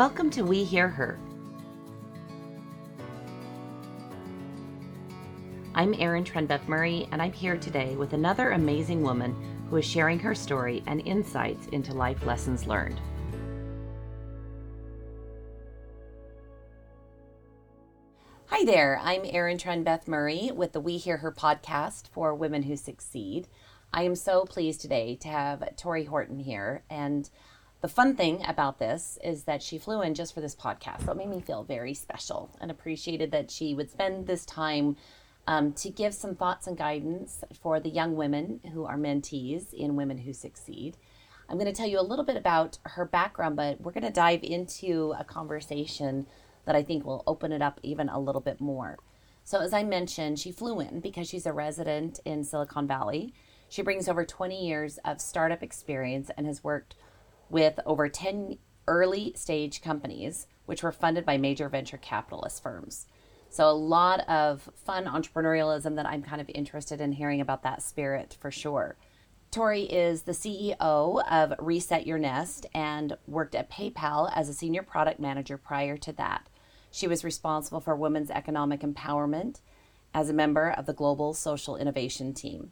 Welcome to We Hear Her. I'm Erin Trenbeth Murray, and I'm here today with another amazing woman who is sharing her story and insights into life lessons learned. Hi there, I'm Erin Trenbeth Murray with the We Hear Her podcast for women who succeed. I am so pleased today to have Tori Horton here. And the fun thing about this is that she flew in just for this podcast. So it made me feel very special and appreciated that she would spend this time um, to give some thoughts and guidance for the young women who are mentees in Women Who Succeed. I'm going to tell you a little bit about her background, but we're going to dive into a conversation that I think will open it up even a little bit more. So, as I mentioned, she flew in because she's a resident in Silicon Valley. She brings over 20 years of startup experience and has worked with over 10 early stage companies, which were funded by major venture capitalist firms. So, a lot of fun entrepreneurialism that I'm kind of interested in hearing about that spirit for sure. Tori is the CEO of Reset Your Nest and worked at PayPal as a senior product manager prior to that. She was responsible for women's economic empowerment as a member of the Global Social Innovation Team.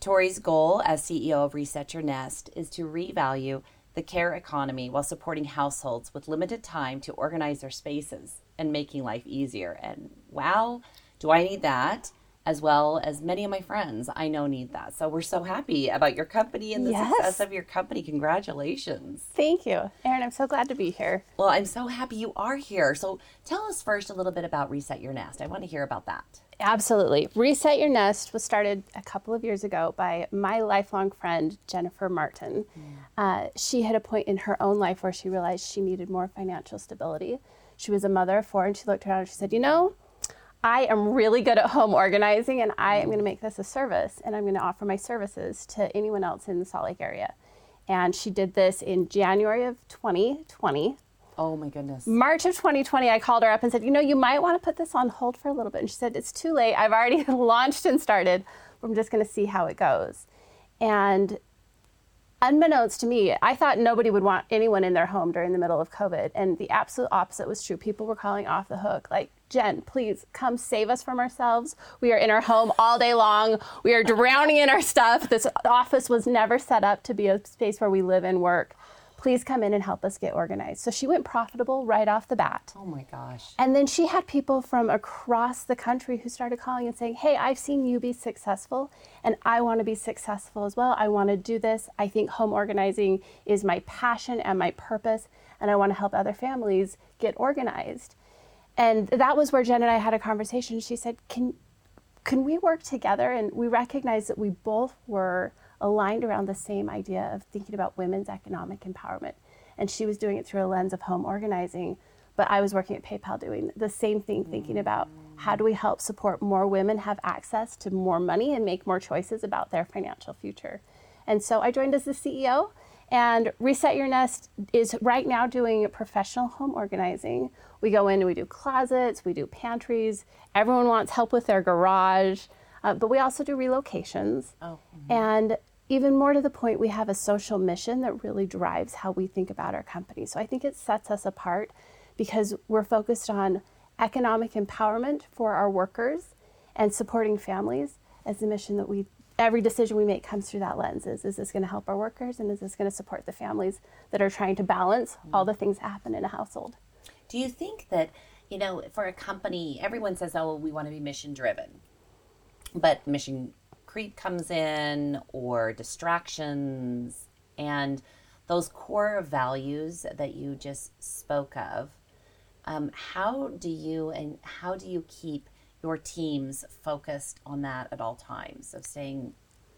Tori's goal as CEO of Reset Your Nest is to revalue the care economy while supporting households with limited time to organize their spaces and making life easier. And wow, do I need that? as well as many of my friends I know need that. So we're so happy about your company and the yes. success of your company. Congratulations. Thank you. Erin, I'm so glad to be here. Well, I'm so happy you are here. So tell us first a little bit about Reset Your Nest. I want to hear about that. Absolutely. Reset Your Nest was started a couple of years ago by my lifelong friend, Jennifer Martin. Mm. Uh, she had a point in her own life where she realized she needed more financial stability. She was a mother of four and she looked around and she said, You know, I am really good at home organizing and I am going to make this a service and I'm going to offer my services to anyone else in the Salt Lake area. And she did this in January of 2020. Oh my goodness. March of 2020, I called her up and said, You know, you might want to put this on hold for a little bit. And she said, It's too late. I've already launched and started. I'm just going to see how it goes. And unbeknownst to me, I thought nobody would want anyone in their home during the middle of COVID. And the absolute opposite was true. People were calling off the hook, like, Jen, please come save us from ourselves. We are in our home all day long. We are drowning in our stuff. This office was never set up to be a space where we live and work. Please come in and help us get organized. So she went profitable right off the bat. Oh my gosh. And then she had people from across the country who started calling and saying, Hey, I've seen you be successful and I want to be successful as well. I want to do this. I think home organizing is my passion and my purpose, and I want to help other families get organized. And that was where Jen and I had a conversation. She said, "Can can we work together?" And we recognized that we both were aligned around the same idea of thinking about women's economic empowerment. And she was doing it through a lens of home organizing, but I was working at PayPal doing the same thing, thinking about how do we help support more women have access to more money and make more choices about their financial future. And so I joined as the CEO and Reset Your Nest is right now doing professional home organizing. We go in and we do closets, we do pantries. Everyone wants help with their garage, uh, but we also do relocations. Oh. Mm-hmm. And even more to the point, we have a social mission that really drives how we think about our company. So I think it sets us apart because we're focused on economic empowerment for our workers and supporting families as the mission that we every decision we make comes through that lens is, is this going to help our workers and is this going to support the families that are trying to balance mm-hmm. all the things that happen in a household do you think that you know for a company everyone says oh we want to be mission driven but mission creep comes in or distractions and those core values that you just spoke of um, how do you and how do you keep your teams focused on that at all times of staying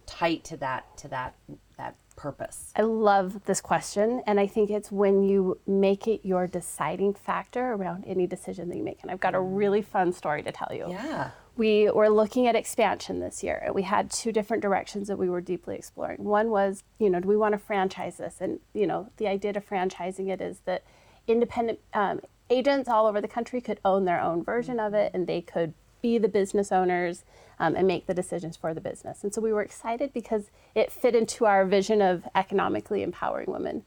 tight to that to that that purpose? I love this question and i think it's when you make it your deciding factor around any decision that you make and i've got a mm. really fun story to tell you. Yeah we were looking at expansion this year and we had two different directions that we were deeply exploring one was you know do we want to franchise this and you know the idea of franchising it is that independent um, agents all over the country could own their own version of it and they could be the business owners um, and make the decisions for the business. And so we were excited because it fit into our vision of economically empowering women.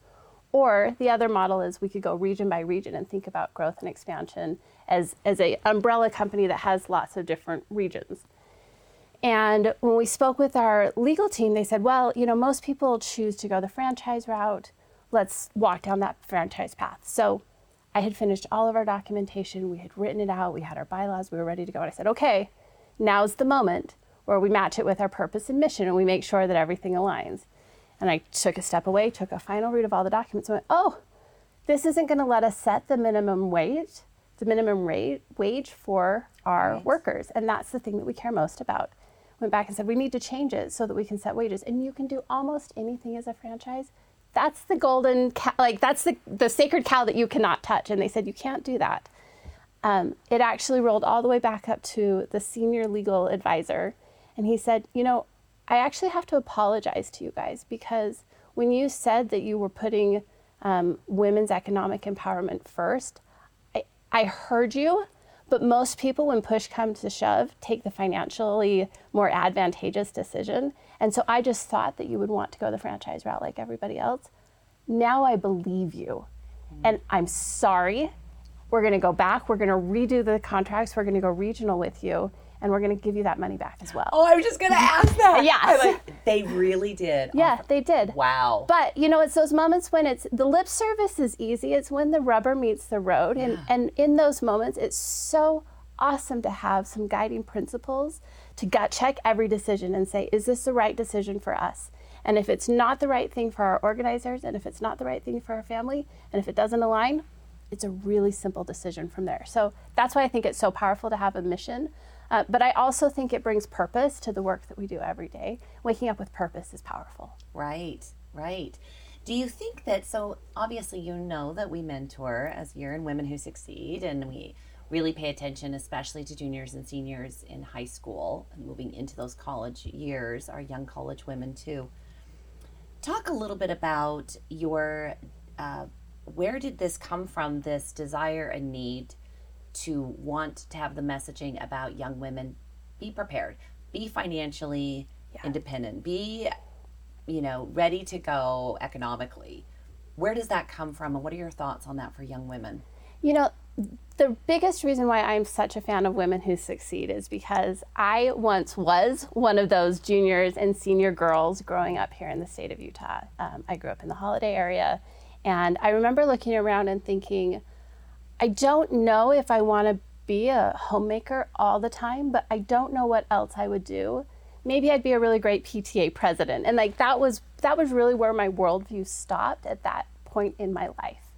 Or the other model is we could go region by region and think about growth and expansion as, as a umbrella company that has lots of different regions. And when we spoke with our legal team, they said, well, you know, most people choose to go the franchise route. Let's walk down that franchise path. So I had finished all of our documentation. We had written it out. We had our bylaws. We were ready to go. And I said, okay, now's the moment where we match it with our purpose and mission and we make sure that everything aligns. And I took a step away, took a final read of all the documents, and went, oh, this isn't going to let us set the minimum wage, the minimum rate, wage for our right. workers. And that's the thing that we care most about went back and said, we need to change it so that we can set wages. And you can do almost anything as a franchise. That's the golden cow, like that's the, the sacred cow that you cannot touch. And they said, you can't do that. Um, it actually rolled all the way back up to the senior legal advisor. And he said, you know, I actually have to apologize to you guys because when you said that you were putting um, women's economic empowerment first, I, I heard you, but most people, when push comes to shove, take the financially more advantageous decision. And so I just thought that you would want to go the franchise route like everybody else. Now I believe you. And I'm sorry. We're going to go back. We're going to redo the contracts. We're going to go regional with you and we're going to give you that money back as well. Oh, I was just going to ask that. yeah. Like, they really did. Yeah, they did. Wow. But, you know, it's those moments when it's the lip service is easy. It's when the rubber meets the road. And, yeah. and in those moments, it's so awesome to have some guiding principles to gut check every decision and say, is this the right decision for us? And if it's not the right thing for our organizers, and if it's not the right thing for our family, and if it doesn't align, it's a really simple decision from there. So that's why I think it's so powerful to have a mission uh, but I also think it brings purpose to the work that we do every day. Waking up with purpose is powerful. Right, right. Do you think that, so obviously, you know that we mentor as you're in Women Who Succeed, and we really pay attention, especially to juniors and seniors in high school and moving into those college years, our young college women too. Talk a little bit about your, uh, where did this come from, this desire and need to want to have the messaging about young women be prepared, be financially yeah. independent, be, you know, ready to go economically. Where does that come from, and what are your thoughts on that for young women? You know, the biggest reason why I'm such a fan of women who succeed is because I once was one of those juniors and senior girls growing up here in the state of Utah. Um, I grew up in the Holladay area, and I remember looking around and thinking, I don't know if I want to be a homemaker all the time, but I don't know what else I would do. Maybe I'd be a really great PTA president. And like that was that was really where my worldview stopped at that point in my life.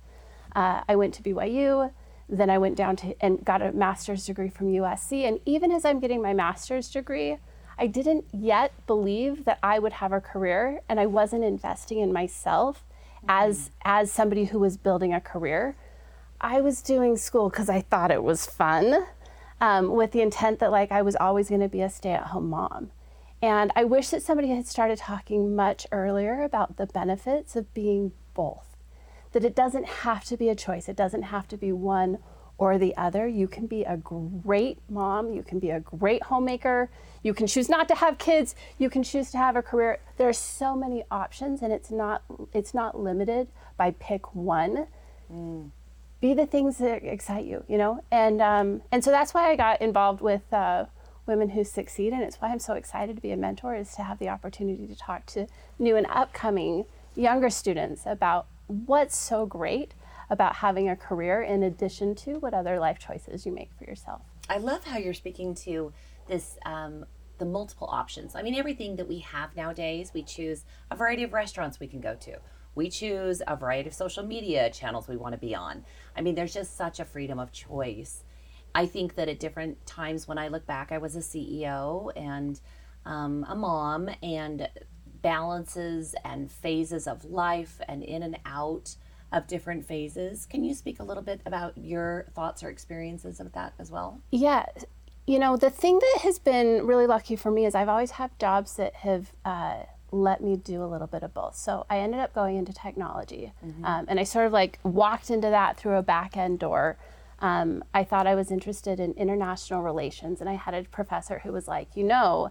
Uh, I went to BYU, then I went down to and got a master's degree from USC. And even as I'm getting my master's degree, I didn't yet believe that I would have a career, and I wasn't investing in myself mm-hmm. as as somebody who was building a career. I was doing school because I thought it was fun, um, with the intent that like I was always going to be a stay-at-home mom. And I wish that somebody had started talking much earlier about the benefits of being both. That it doesn't have to be a choice. It doesn't have to be one or the other. You can be a great mom. You can be a great homemaker. You can choose not to have kids. You can choose to have a career. There are so many options, and it's not it's not limited by pick one. Mm be the things that excite you, you know? And, um, and so that's why I got involved with uh, Women Who Succeed. And it's why I'm so excited to be a mentor is to have the opportunity to talk to new and upcoming younger students about what's so great about having a career in addition to what other life choices you make for yourself. I love how you're speaking to this um, the multiple options. I mean, everything that we have nowadays, we choose a variety of restaurants we can go to. We choose a variety of social media channels we want to be on. I mean, there's just such a freedom of choice. I think that at different times when I look back, I was a CEO and um, a mom, and balances and phases of life and in and out of different phases. Can you speak a little bit about your thoughts or experiences of that as well? Yeah. You know, the thing that has been really lucky for me is I've always had jobs that have uh, let me do a little bit of both. So I ended up going into technology, mm-hmm. um, and I sort of like walked into that through a back end door. Um, I thought I was interested in international relations, and I had a professor who was like, you know,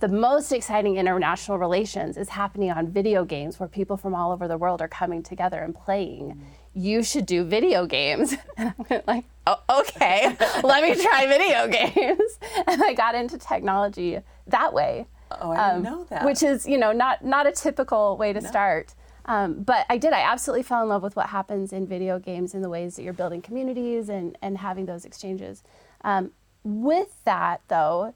the most exciting international relations is happening on video games where people from all over the world are coming together and playing. Mm. You should do video games. And I went like, oh, okay, let me try video games. And I got into technology that way. Oh, I didn't um, know that. Which is, you know, not not a typical way to no. start. Um, but I did. I absolutely fell in love with what happens in video games and the ways that you're building communities and, and having those exchanges. Um, with that, though,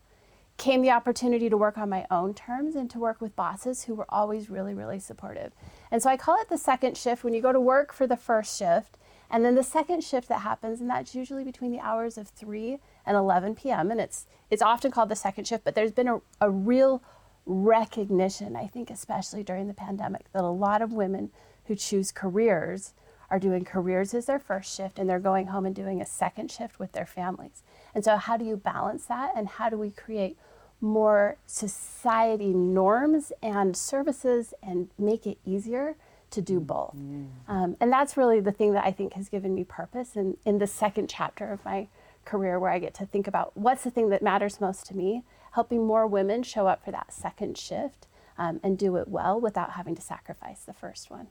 came the opportunity to work on my own terms and to work with bosses who were always really, really supportive. And so I call it the second shift when you go to work for the first shift. And then the second shift that happens, and that's usually between the hours of 3 and 11 p.m. And it's, it's often called the second shift, but there's been a, a real recognition, I think, especially during the pandemic, that a lot of women who choose careers are doing careers as their first shift and they're going home and doing a second shift with their families. And so, how do you balance that? And how do we create more society norms and services and make it easier to do both? Mm. Um, and that's really the thing that I think has given me purpose in, in the second chapter of my career, where I get to think about what's the thing that matters most to me helping more women show up for that second shift um, and do it well without having to sacrifice the first one.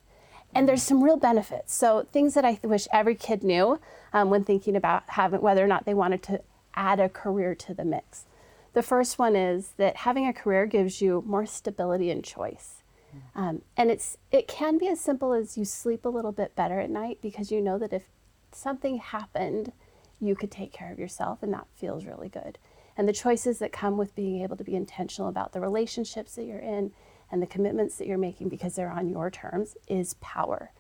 And there's some real benefits. So things that I th- wish every kid knew um, when thinking about having whether or not they wanted to add a career to the mix. The first one is that having a career gives you more stability and choice. Um, and it's it can be as simple as you sleep a little bit better at night because you know that if something happened, you could take care of yourself, and that feels really good and the choices that come with being able to be intentional about the relationships that you're in and the commitments that you're making because they're on your terms is power.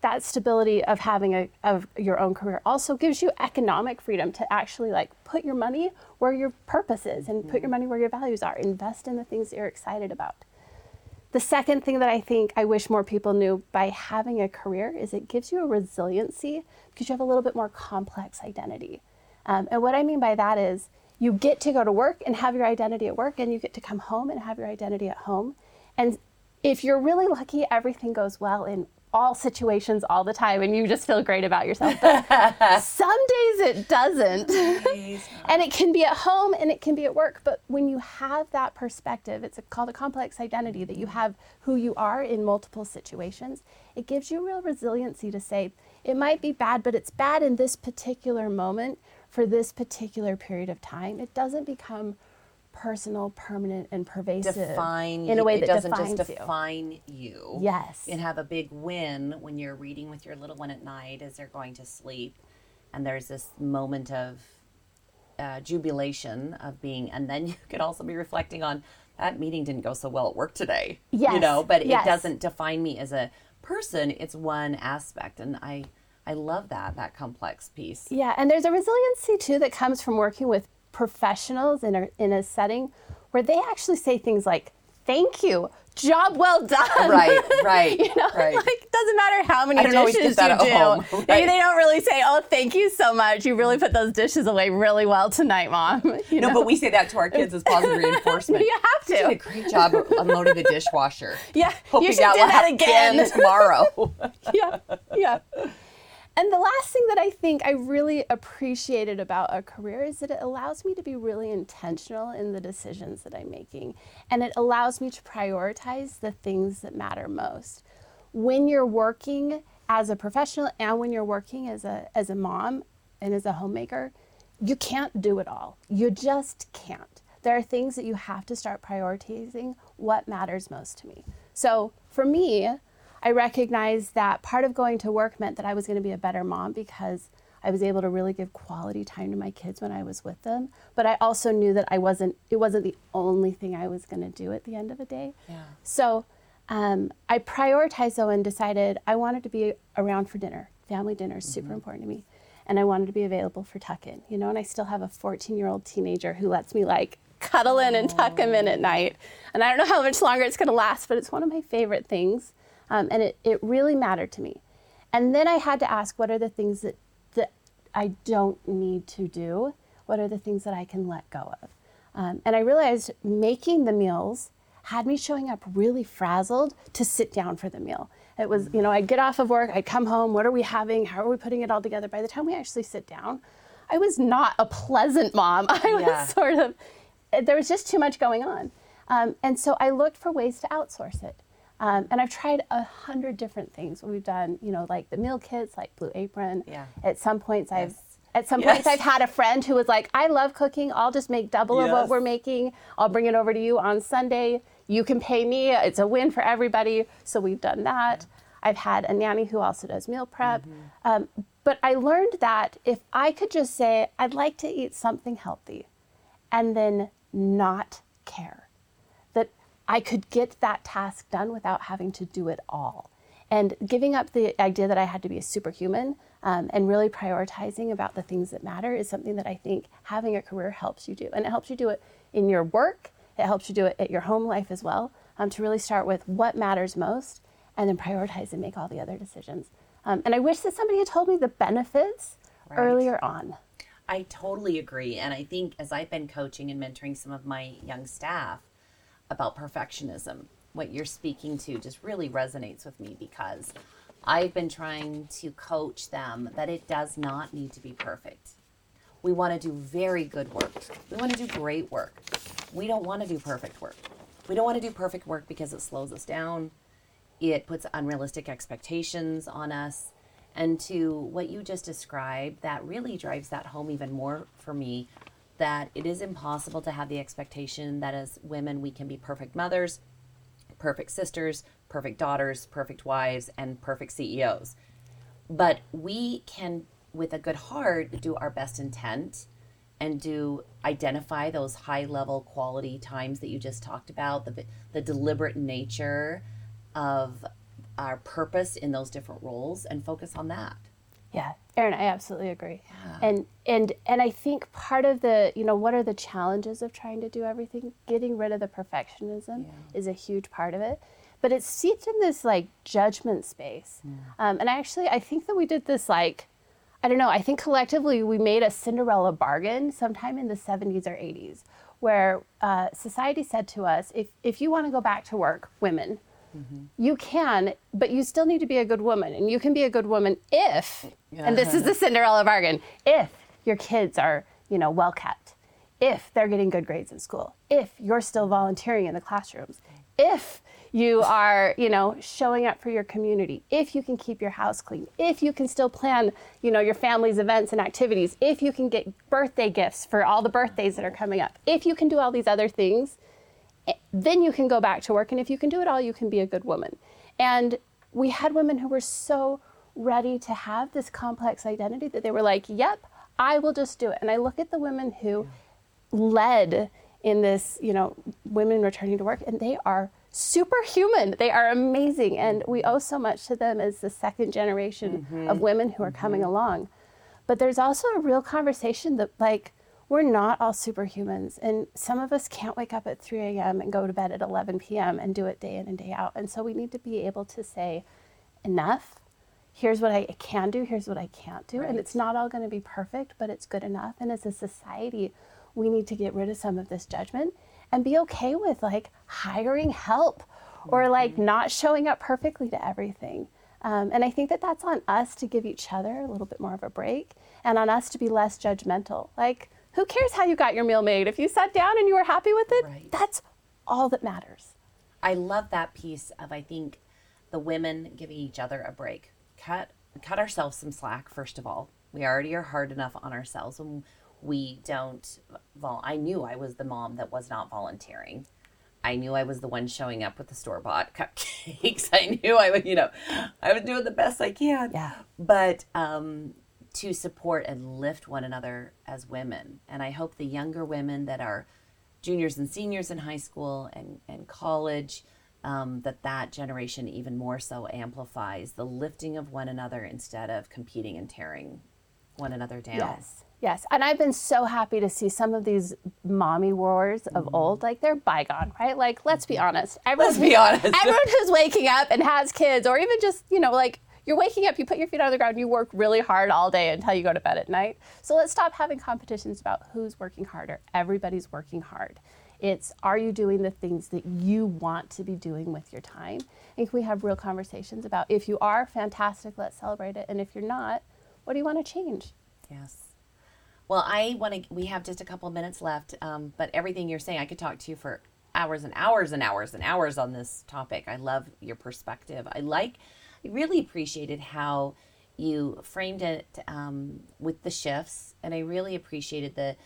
That stability of having a of your own career also gives you economic freedom to actually like put your money where your purpose is and put your mm-hmm. money where your values are. Invest in the things that you're excited about. The second thing that I think I wish more people knew by having a career is it gives you a resiliency because you have a little bit more complex identity. Um, and what I mean by that is you get to go to work and have your identity at work, and you get to come home and have your identity at home. And if you're really lucky, everything goes well in all situations all the time and you just feel great about yourself. But some days it doesn't. and it can be at home and it can be at work. But when you have that perspective, it's called a complex identity that you have who you are in multiple situations. It gives you real resiliency to say, it might be bad, but it's bad in this particular moment for this particular period of time. It doesn't become personal, permanent, and pervasive define in a way it that doesn't just define you. you. Yes, and have a big win when you're reading with your little one at night as they're going to sleep, and there's this moment of uh, jubilation of being, and then you could also be reflecting on that meeting didn't go so well at work today. Yes, you know, but yes. it doesn't define me as a person. It's one aspect, and I I love that, that complex piece. Yeah, and there's a resiliency too that comes from working with professionals in a, in a setting where they actually say things like, thank you, job well done. Right, right. you know, right. like doesn't matter how many dishes you do. Home, right? Maybe they don't really say, "Oh, thank you so much. You really put those dishes away really well tonight, mom." You no, know? but we say that to our kids as positive reinforcement. you have to. You did a great job unloading the dishwasher. Yeah, Hope you, should do that again tomorrow. yeah, yeah. And the last thing that I think I really appreciated about a career is that it allows me to be really intentional in the decisions that I'm making. And it allows me to prioritize the things that matter most. When you're working as a professional and when you're working as a, as a mom and as a homemaker, you can't do it all. You just can't. There are things that you have to start prioritizing what matters most to me. So for me, I recognized that part of going to work meant that I was going to be a better mom because I was able to really give quality time to my kids when I was with them. But I also knew that I wasn't it wasn't the only thing I was going to do at the end of the day. Yeah. So um, I prioritized though and decided I wanted to be around for dinner. Family dinner is super mm-hmm. important to me. And I wanted to be available for tuck in, you know, and I still have a 14 year old teenager who lets me like cuddle in and tuck him in at night. And I don't know how much longer it's going to last, but it's one of my favorite things. Um, and it, it really mattered to me. And then I had to ask what are the things that, that I don't need to do? What are the things that I can let go of? Um, and I realized making the meals had me showing up really frazzled to sit down for the meal. It was, you know, I'd get off of work, I'd come home, what are we having? How are we putting it all together? By the time we actually sit down, I was not a pleasant mom. I was yeah. sort of, there was just too much going on. Um, and so I looked for ways to outsource it. Um, and I've tried a hundred different things. We've done, you know, like the meal kits, like Blue Apron. Yeah. At some points, I've at some Yes. points I've had a friend who was like, "I love cooking. I'll just make double of what we're making. I'll bring it over to you on Sunday. You can pay me. It's a win for everybody." So we've done that. I've had a nanny who also does meal prep. Um, but I learned that if I could just say, "I'd like to eat something healthy," and then not care I could get that task done without having to do it all. And giving up the idea that I had to be a superhuman um, and really prioritizing about the things that matter is something that I think having a career helps you do. And it helps you do it in your work, it helps you do it at your home life as well, um, to really start with what matters most and then prioritize and make all the other decisions. Um, and I wish that somebody had told me the benefits Right. earlier on. I totally agree. And I think as I've been coaching and mentoring some of my young staff about perfectionism, what you're speaking to just really resonates with me because I've been trying to coach them that it does not need to be perfect. We want to do very good work. We want to do great work. We don't want to do perfect work. We don't want to do perfect work because it slows us down. It puts unrealistic expectations on us. And to what you just described, that really drives that home even more for me that it is impossible to have the expectation that as women we can be perfect mothers, perfect sisters, perfect daughters, perfect wives, and perfect CEOs. But we can, with a good heart, do our best intent and do identify those high level quality times that you just talked about, the, the deliberate nature of our purpose in those different roles and focus on that. Yeah, Erin, I absolutely agree. And and and I think part of the, you know, what are the challenges of trying to do everything? Getting rid of the perfectionism is a huge part of it. But it's steeped in this like judgment space. Um, and actually, I think that we did this like, I don't know, I think collectively we made a Cinderella bargain sometime in the 70s or 80s where uh, society said to us, if, if you want to go back to work, women, Mm-hmm. you can, but you still need to be a good woman. And you can be a good woman if, and this is the uh-huh. Cinderella bargain, if your kids are, you know, well kept, if they're getting good grades in school, if you're still volunteering in the classrooms, if you are, you know, showing up for your community, if you can keep your house clean, if you can still plan, you know, your family's events and activities, if you can get birthday gifts for all the birthdays that are coming up, if you can do all these other things, Eh, then you can go back to work. And if you can do it all, you can be a good woman. And we had women who were so ready to have this complex identity that they were like, yep, I will just do it. And I look at the women who led in this, you know, women returning to work, and they are superhuman. They are amazing. And we owe so much to them as the second generation of mm-hmm. women who are mm-hmm. coming along. But there's also a real conversation that, like, we're not all superhumans. And some of us can't wake up at 3 a.m. and go to bed at 11 p.m. and do it day in and day out. And so we need to be able to say, enough. Here's what I can do. Here's what I can't do. And it's not all going to be perfect, but it's good enough. And as a society, we need to get rid of some of this judgment and be okay with like hiring help or like not showing up perfectly to everything. Um, and I think that that's on us to give each other a little bit more of a break and on us to be less judgmental. Like, who cares how you got your meal made? If you sat down and you were happy with it, Right. that's all that matters. I love that piece of I think the women giving each other a break. Cut cut ourselves some slack first of all. We already are hard enough on ourselves when we don't vol I knew I was the mom that was not volunteering. I knew I was the one showing up with the store bought cupcakes. I knew I would, you know, I was doing the best I can. Yeah. But um, to support and lift one another as women. And I hope the younger women that are juniors and seniors in high school and, and college, um, that that generation even more so amplifies the lifting of one another instead of competing and tearing one another down. Yes. Yes. And I've been so happy to see some of these mommy wars of old, like they're bygone, right? Like, let's be honest. Everyone, Let's be honest. everyone who's waking up and has kids, or even just, you know, like you're waking up, you put your feet on the ground, you work really hard all day until you go to bed at night. So let's stop having competitions about who's working harder. Everybody's working hard. It's are you doing the things that you want to be doing with your time? And can we have real conversations about if you are fantastic, let's celebrate it. And if you're not, what do you want to change? Yes. Well, I want to. We have just a couple of minutes left, um, but everything you're saying, I could talk to you for hours and hours and hours and hours on this topic. I love your perspective. I like, really appreciated how you framed it um, with the shifts, and I really appreciated the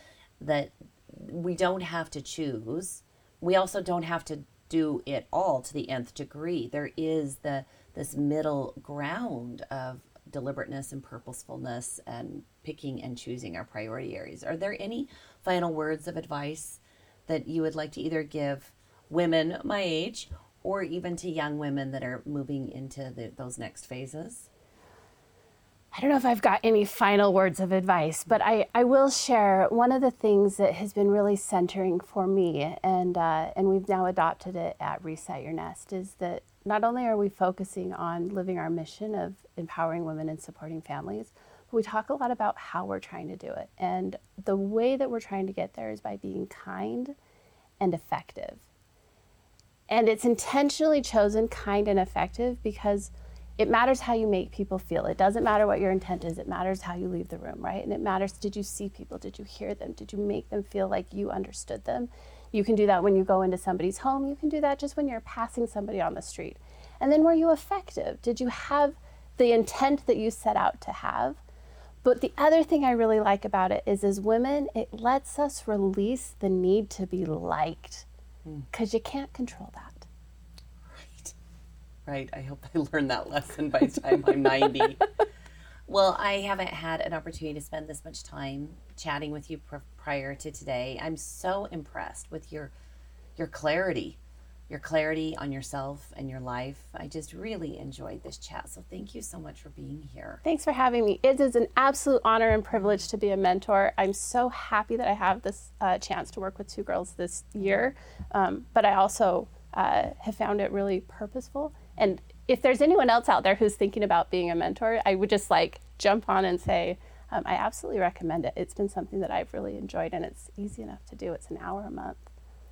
that we don't have to choose. We also don't have to do it all to the nth degree. There is the this middle ground of deliberateness and purposefulness and picking and choosing our priority areas. Are there any final words of advice that you would like to either give women my age or even to young women that are moving into the, those next phases? I don't know if I've got any final words of advice, but I, I will share one of the things that has been really centering for me, and, uh, and we've now adopted it at Reset Your Nest, is that not only are we focusing on living our mission of empowering women and supporting families, but we talk a lot about how we're trying to do it. And the way that we're trying to get there is by being kind and effective. And it's intentionally chosen kind and effective because it matters how you make people feel. It doesn't matter what your intent is, it matters how you leave the room, right? And it matters did you see people? Did you hear them? Did you make them feel like you understood them? You can do that when you go into somebody's home. You can do that just when you're passing somebody on the street. And then were you effective? Did you have the intent that you set out to have? But the other thing I really like about it is as women, it lets us release the need to be liked Hmm. because you can't control that right? Right. I hope I learned that lesson by the time I'm 90. Well, I haven't had an opportunity to spend this much time chatting with you pr- prior to today. I'm so impressed with your your clarity, your clarity on yourself and your life. I just really enjoyed this chat. So thank you so much for being here. Thanks for having me. It is an absolute honor and privilege to be a mentor. I'm so happy that I have this uh, chance to work with two girls this year, um, but I also uh, have found it really purposeful and if there's anyone else out there who's thinking about being a mentor, I would just like jump on and say, um, I absolutely recommend it. It's been something that I've really enjoyed, and it's easy enough to do. It's an hour a month.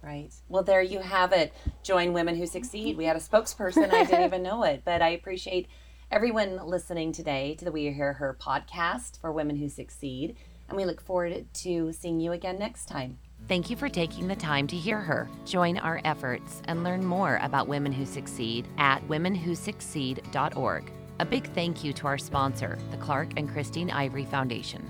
Right. Well, there you have it. Join Women Who Succeed. We had a spokesperson. I didn't even know it, but I appreciate everyone listening today to the We Hear Her podcast for Women Who Succeed. And we look forward to seeing you again next time. Thank you for taking the time to hear her. Join our efforts and learn more about Women Who Succeed at womenwhosucceed.org. A big thank you to our sponsor, the Clark and Christine Ivory Foundation.